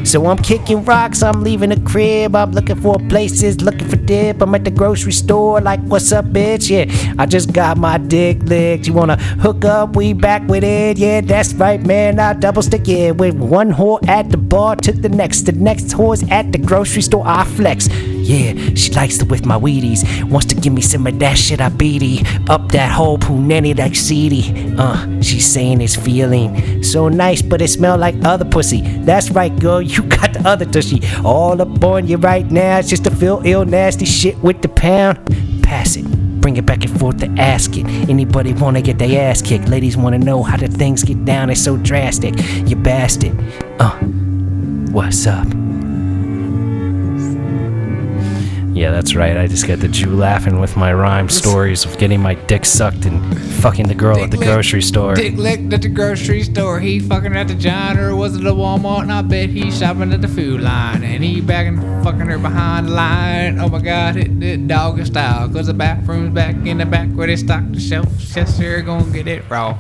So I'm kicking rocks, I'm leaving the crib, I'm looking for places, looking for dip. I'm at the grocery store, like, what's up, bitch? Yeah, I just got my dick licked. You wanna hook up? We back with it. Yeah, that's right, man. I double stick it with one whore at the bar to the next. The next whore's at the grocery store, I flex. Yeah, she likes to whiff my Wheaties. Wants to give me some of that shit I beady. Up that whole punani like seedy. Uh, she's saying it's feeling so nice, but it smell like other pussy. That's right, girl, you got the other tushy. All up on you right now. It's just to feel ill nasty shit with the pound. Pass it. Bring it back and forth to ask it. Anybody wanna get their ass kicked? Ladies wanna know how the things get down. It's so drastic. You bastard. Uh, what's up? Yeah, that's right. I just got the Jew laughing with my rhyme stories of getting my dick sucked and fucking the girl at the Dick grocery store. Dick licked at the grocery store. He fucking at the giant or was it the Walmart? And I bet he's shopping at the food line. And he back and fucking her behind the line. Oh my god, it did doggy style. Cause the bathroom's back in the back where they stock the shelf. Yes, sir, gonna get it raw.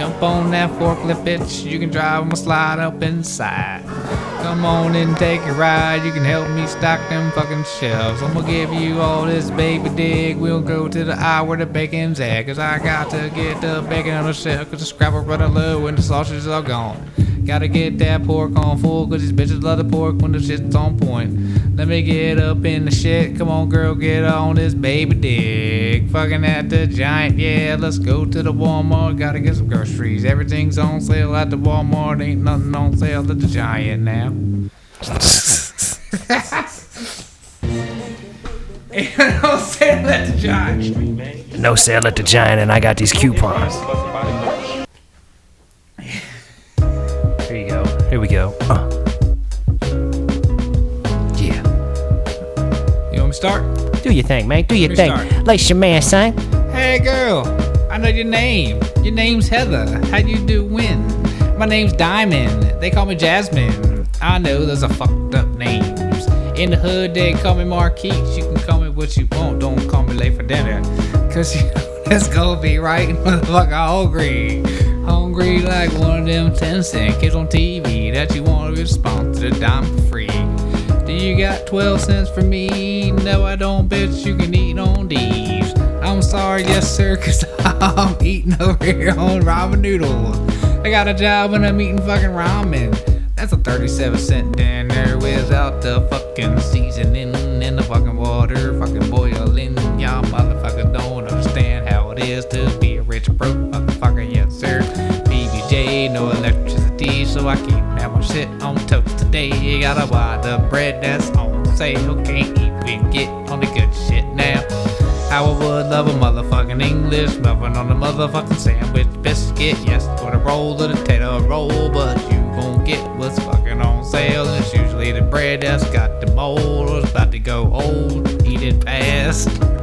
Jump on that forklift, bitch. You can drive 'em a slide up inside. Come on and take a ride. You can help me stock them fucking shelves. I'm gonna give you all this baby dig. We'll go to the aisle where the bacon's at. Cause I got to get the bacon on the shelf. Cause the scrapple running low and the sausages are gone. Gotta get that pork on full. Cause these bitches love the pork when the shit's on point. Let me get up in the shit. Come on, girl, get on this baby dick. Fucking at the giant, yeah. Let's go to the Walmart. Gotta get some groceries. Everything's on sale at the Walmart. Ain't nothing on sale at the giant now. On sale at the giant. No sale at the Giant, and I got these coupons. Thing, man. Do your thing. start. Lace your man, son. Hey girl, I know your name. Your name's Heather. How you doing? My name's Diamond. They call me Jasmine. I know those are fucked up names. In the hood, they call me Marquise. You can call me what you want. Don't call me late for dinner. Cause you know that's gonna be right, motherfucker. Hungry. Hungry like one of them 10 cent kids on TV that you want to respond to the dime for free. You got 12 cents for me? No, I don't, bitch. You can eat on these. I'm sorry, yes, sir, cause I'm eating over here on ramen noodles. I got a job and I'm eating fucking ramen. That's a 37 cent dinner without the fucking seasoning and the fucking water fucking boiling. Y'all motherfuckers don't understand how it is to be a rich broke motherfucker, yes, sir. BBJ, no electricity, so I my shit on toast today. You gotta buy the bread that's on sale. Can't even get on the good shit now. I would love a motherfucking English muffin on a motherfucking sandwich biscuit. Yes, with a roll of the tater roll, but you gon' get what's fucking on sale. And it's usually the bread that's got the mold or it's about to go old. Eat it fast.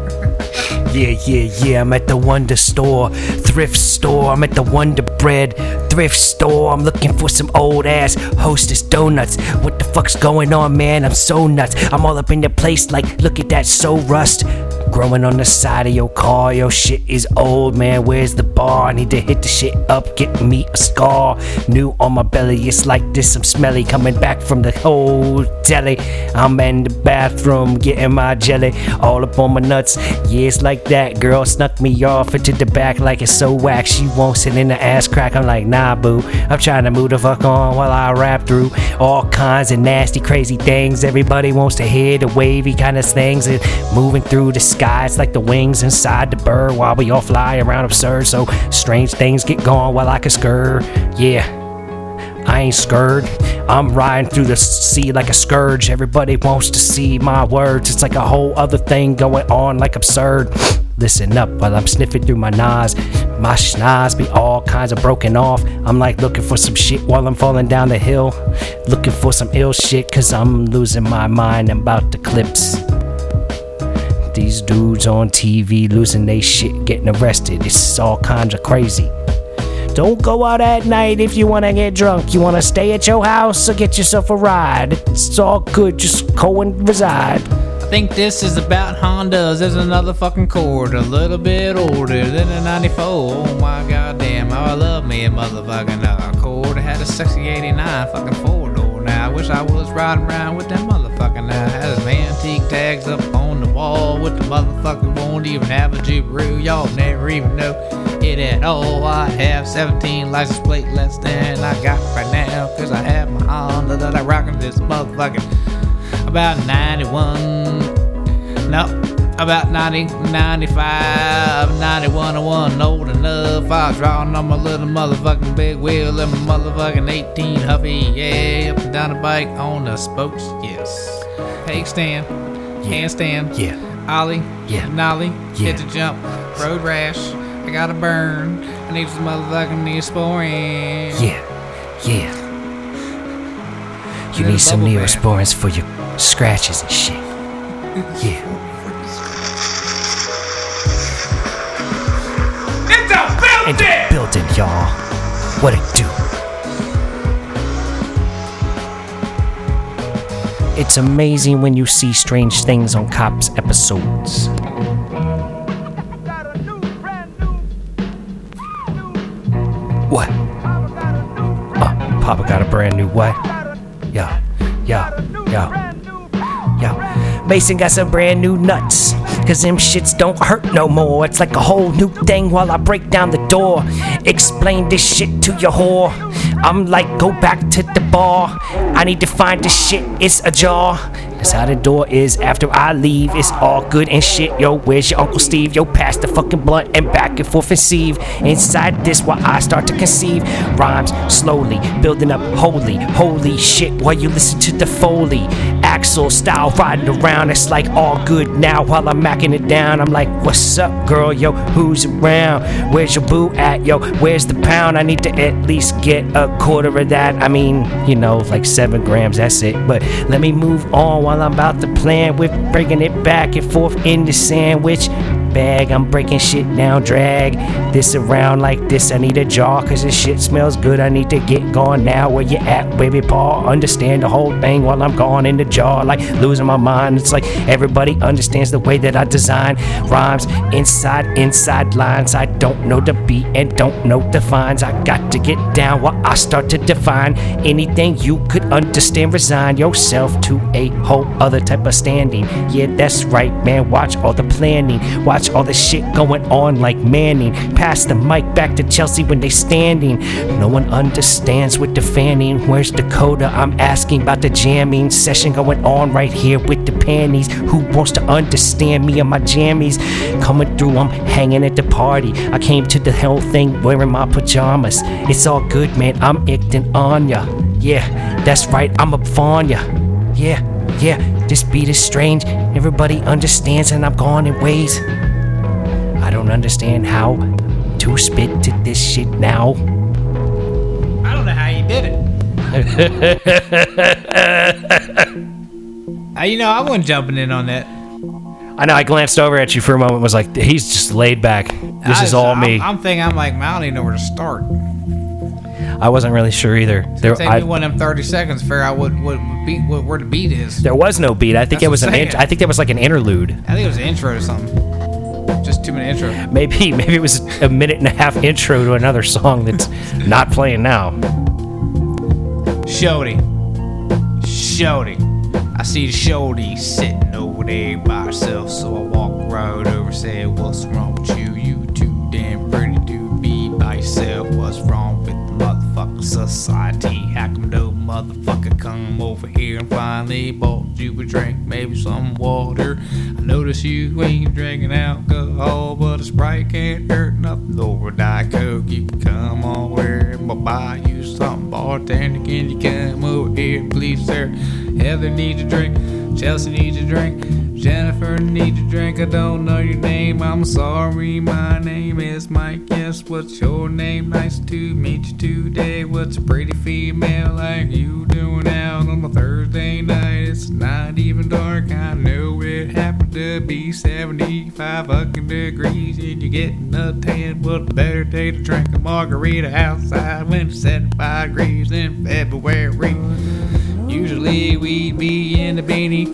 Yeah, yeah, yeah. I'm at the Wonder Store, thrift store. I'm at the Wonder Bread thrift store. I'm looking for some old ass hostess donuts. What the fuck's going on, man? I'm so nuts. I'm all up in the place, like, look at that, so rust. Growing on the side of your car, your shit is old, man. Where's the bar? I need to hit the shit up, get me a scar. New on my belly, it's like this. I'm smelly coming back from the whole deli. I'm in the bathroom getting my jelly all up on my nuts. Yeah, it's like that. Girl snuck me off into the back like it's so whack. She won't sit in the ass crack. I'm like, nah, boo. I'm trying to move the fuck on while I rap through all kinds of nasty, crazy things. Everybody wants to hear the wavy kind of things and moving through the sky. It's like the wings inside the bird while we all fly around absurd. So strange things get going while I can skr. Yeah. I ain't scared. I'm riding through the sea like a scourge. Everybody wants to see my words. It's like a whole other thing going on, like absurd. Listen up while I'm sniffing through my nose. My schnoz be all kinds of broken off. I'm like looking for some shit while I'm falling down the hill. Looking for some ill shit, cause I'm losing my mind about the clips. These dudes on TV losing they shit, getting arrested. It's all kinds of crazy. Don't go out at night if you wanna get drunk. You wanna stay at your house or get yourself a ride. It's all good, just go and reside. I think this is about Hondas. There's another fucking Cord, a little bit older than a 94. Oh my goddamn, I love me a motherfucking uh, Cord. I had a sexy 89 fucking four door. Now I wish I was riding around with that motherfucking now. Had his antique tags up wall with the motherfucker won't even have a Subaru. Y'all never even know it at all. I have 17 license plate less than I got right now. Cause I have my Honda that I rockin' this motherfucking about 91 no about 90 95 91 I wasn't old enough I was drawing on my little motherfucking big wheel and my motherfucking 18 Huffy yeah up and down the bike on the spokes yes peg stand handstand Yeah, ollie Yeah. nollie Yeah. hit the jump road rash I gotta burn I need some motherfucking neosporin yeah, yeah. You Little need some bubble bath. neosporins for your scratches and shit. Yeah. It's a in the building, y'all. What it do? It's amazing when you see strange things on Cops episodes. What? Uh, Papa got a brand new what? Yeah, yeah, yeah. Yeah. Mason got some brand new nuts. Cause them shits don't hurt no more. It's like a whole new thing while I break down the door. Explain this shit to your whore. I'm like, go back to the bar. I need to find this shit, it's a jar. That's how the door is after I leave. It's all good and shit. Yo, where's your Uncle Steve? Yo, pass the fucking blunt and back and forth and sieve. Inside this, while I start to conceive rhymes slowly, building up holy, holy shit. While you listen to the Foley, Axel style riding around. It's like all good now while I'm macking it down. I'm like, what's up, girl? Yo, who's around? Where's your boo at? Yo, where's the pound? I need to at least get a quarter of that. I mean, you know, like seven grams, that's it. But let me move on while I'm about to plan with breaking it back and forth in the sandwich bag. I'm breaking shit down, drag this around like this. I need a jar cause this shit smells good. I need to get gone now. Where you at, baby paw? Understand the whole thing while I'm gone in the jar, like losing my mind. It's like everybody understands the way that I design rhymes inside, inside lines. I don't know the beat and don't know the fines. I got to get down while I start to define anything you could understand. Resign yourself to a whole other type of standing. Yeah, that's right, man. Watch all the planning. Watch all the shit going on like Manning. Pass the mic back to Chelsea when they standing. No one understands with the fanning. Where's Dakota? I'm asking about the jamming session going on right here with the panties. Who wants to understand me and my jammies? Coming through, I'm hanging at the party. I came to the whole thing wearing my pajamas. It's all good, man. I'm acting on ya. Yeah, that's right. I'm up on ya. Yeah, yeah. This beat is strange. Everybody understands, and I'm gone in ways. I don't understand how to spit to this shit now. I don't know how you did it. Uh, you know, I wasn't jumping in on that. I know I glanced over at you for a moment. Was like, he's just laid back. This I- is all I'm, me. I'm thinking, I'm like, man, I don't even know where to start. I wasn't really sure either. There, Take I- me one of them 30 seconds to figure out what, beat, what, where the beat is. there was no beat. I think That's it was an. I think that was like an interlude. I think it was an intro or something. Just two minute intro. Maybe maybe it was a minute and a half intro to another song that's not playing now. Shorty. Shorty. I see the Shorty sitting over there by herself, so I walk right over, say, What's wrong with you? You too damn pretty to be by yourself. What's wrong with the motherfucking society? How come no motherfucker come over here and finally bought you a drink, maybe some water? I notice you ain't drinking alcohol, but a Sprite can't hurt nothing. A Diet Coke, you can come over and I'll buy you something. Bartender, can you come over here, please, sir? Heather needs a drink. Chelsea needs a drink. Jennifer needs a drink. I don't know your name. I'm sorry. My name is Mike. Yes, what's your name? Nice to meet you today. What's a pretty female like you doing out on a Thursday night? It's not even dark. I know it happened to be 75 fucking degrees and you're getting a tan. What better day to drink a margarita outside when it's 75 degrees in February. Usually we'd be in a beanie,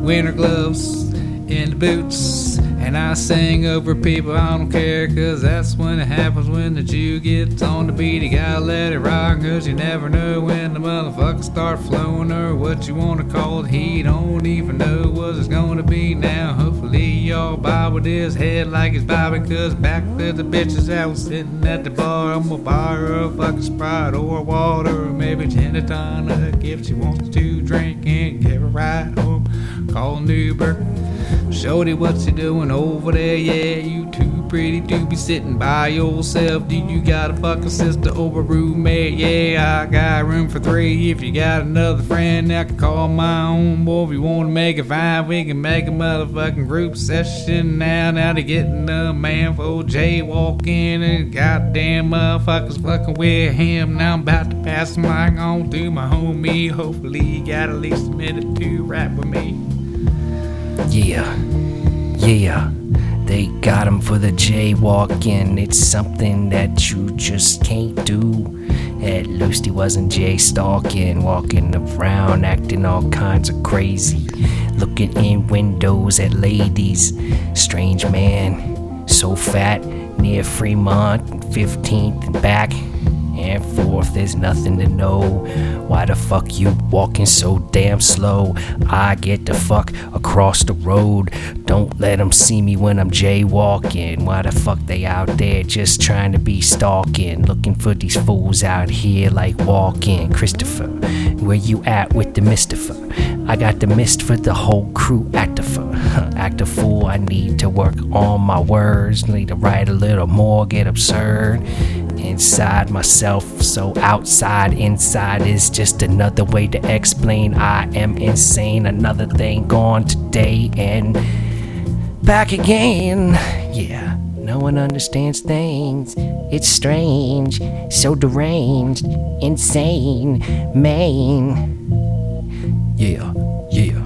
winter gloves, and boots. And I sing over people, I don't care, cause that's when it happens when the Jew gets on the beat. You gotta let it rock, cause you never know when the motherfuckers start flowing or what you wanna call it. He don't even know what it's gonna be now. Hopefully, y'all bob with his head like he's bobbing, cause back to the bitches that was sitting at the bar. I'm gonna buy her a fucking sprite or water, or maybe gin and tonic if she wants to drink and get a ride home. Call Uber. Shorty, what you doing over there? Yeah, you too pretty to be sitting by yourself. Do you got a fucking sister or a roommate? Yeah, I got room for three. If you got another friend, I can call my own. Boy, if you want to make it fine, we can make a motherfucking group session now. Now to getting a man for jaywalking and goddamn motherfuckers fucking with him. Now I'm about to pass the mic on to my homie. Hopefully, you got at least a minute to rap with me. Yeah, yeah. They got him for the jaywalking. It's something that you just can't do. At least he wasn't jay stalking, walking around, acting all kinds of crazy, looking in windows at ladies. Strange man, so fat, near Fremont, 15th and back and forth. There's nothing to know. Why the fuck you walking so damn slow? I get the fuck across the road. Don't let 'em see me when I'm jaywalking. Why the fuck they out there just trying to be stalking? Looking for these fools out here like walking. Christopher, where you at with the Mistifer? I got the mist for the whole crew actifer. Act a fool, I need to work on my words. Need to write a little more, get absurd inside myself. So outside, inside is just another way to explain I am insane. Another thing gone today and back again. Yeah, no one understands things. It's strange, so deranged, insane, main. Yeah, yeah.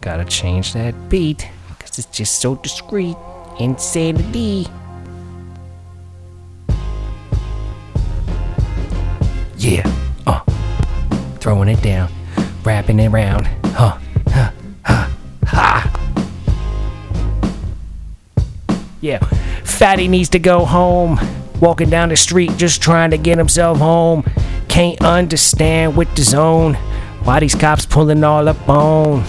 Gotta change that beat, cause it's just so discreet. Insanity. Yeah, uh, throwing it down, wrapping it around, huh, huh, huh, ha. Yeah, Fatty needs to go home. Walking down the street, just trying to get himself home. Can't understand with the zone. Why these cops pulling all up on?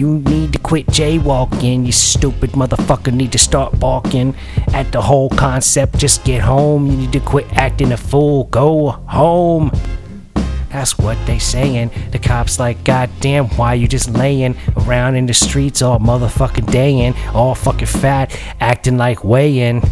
You need to quit jaywalking, you stupid motherfucker. Need to start barking at the whole concept. Just get home. You need to quit acting a fool. Go home. That's what they saying. The cops like, God damn, why you just laying around in the streets all motherfucking dayin', all fucking fat, acting like weighing.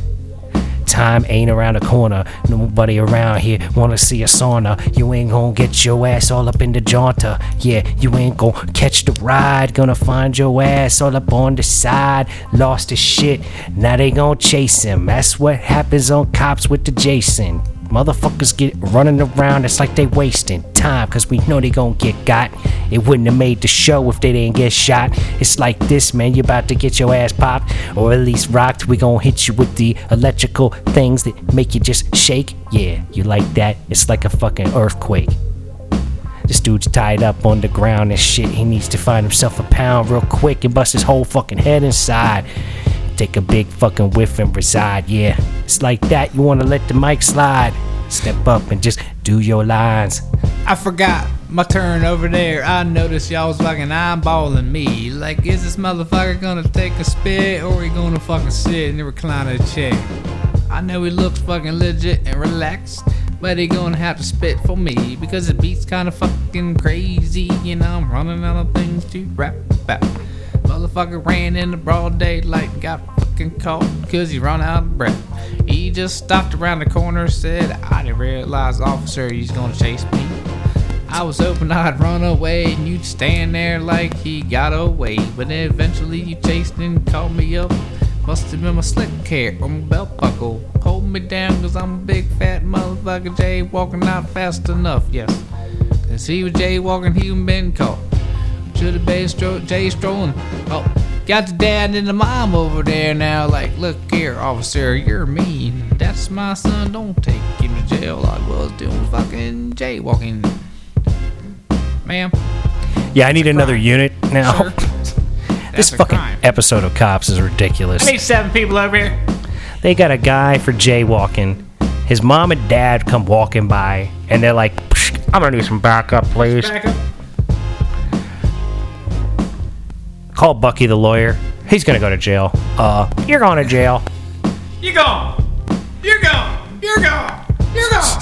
Time ain't around the corner. Nobody around here wanna see a sauna. You ain't gonna get your ass all up in the jaunter. Yeah, you ain't gonna catch the ride. Gonna find your ass all up on the side. Lost his shit. Now they gonna chase him. That's what happens on cops with the Jason. Motherfuckers get running around, it's like they wasting time, cause we know they gon' get got. It wouldn't have made the show if they didn't get shot. It's like this, man, you about to get your ass popped, or at least rocked. We gon' hit you with the electrical things that make you just shake. Yeah, you like that? It's like a fucking earthquake. This dude's tied up on the ground and shit. He needs to find himself a pound real quick and bust his whole fucking head inside. Take a big fucking whiff and reside. Yeah, it's like that. You wanna let the mic slide. Step up and just do your lines. I forgot my turn over there. I noticed y'all was fucking eyeballing me. Like, is this motherfucker gonna take a spit or he gonna fucking sit in the recliner chair? I know he looks fucking legit and relaxed, but he gonna have to spit for me because the beat's kinda fucking crazy. and I'm running out of things to rap about. Motherfucker ran in the broad daylight got fucking caught because he run out of breath. He just stopped around the corner, said, I didn't realize, officer, he's gonna chase me. I was hoping I'd run away and you'd stand there like he got away. But then eventually you chased and called me up. Must have been my slick hair or my belt buckle. Hold me down cause I'm a big fat motherfucker Jay walking out fast enough, yes. Cause he was jaywalking, he been caught. Should the been stro- Jay strolling. Oh, got the dad and the mom over there now. Like, look here, officer, you're mean. That's my son, don't take him to jail. I was doing fucking jaywalking. Ma'am, Yeah, I need another unit now. sir. this fucking crime. episode of Cops is ridiculous. I need seven people over here. They got a guy for jaywalking. His mom and dad come walking by, and they're like, "Psh, "I'm gonna need some backup, please." Back Call Bucky the lawyer. He's gonna go to jail. Uh, you're going to jail. You gone. You're gone. You're gone. You're gone.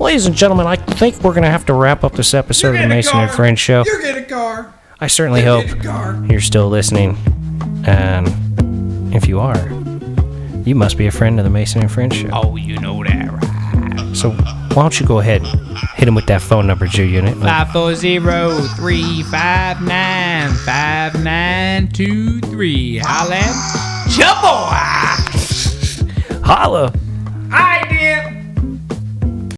Ladies and gentlemen, I think we're gonna have to wrap up this episode of the Mason and Friends show. You get a car. I certainly You hope get a car. you're still listening, and if you are, you must be a friend of the Mason and Friends show. Oh, you know that, right? So why don't you go ahead, and hit him with that phone number, Ju Unit? 540-359-5923. Holla. Jumbo. Holla!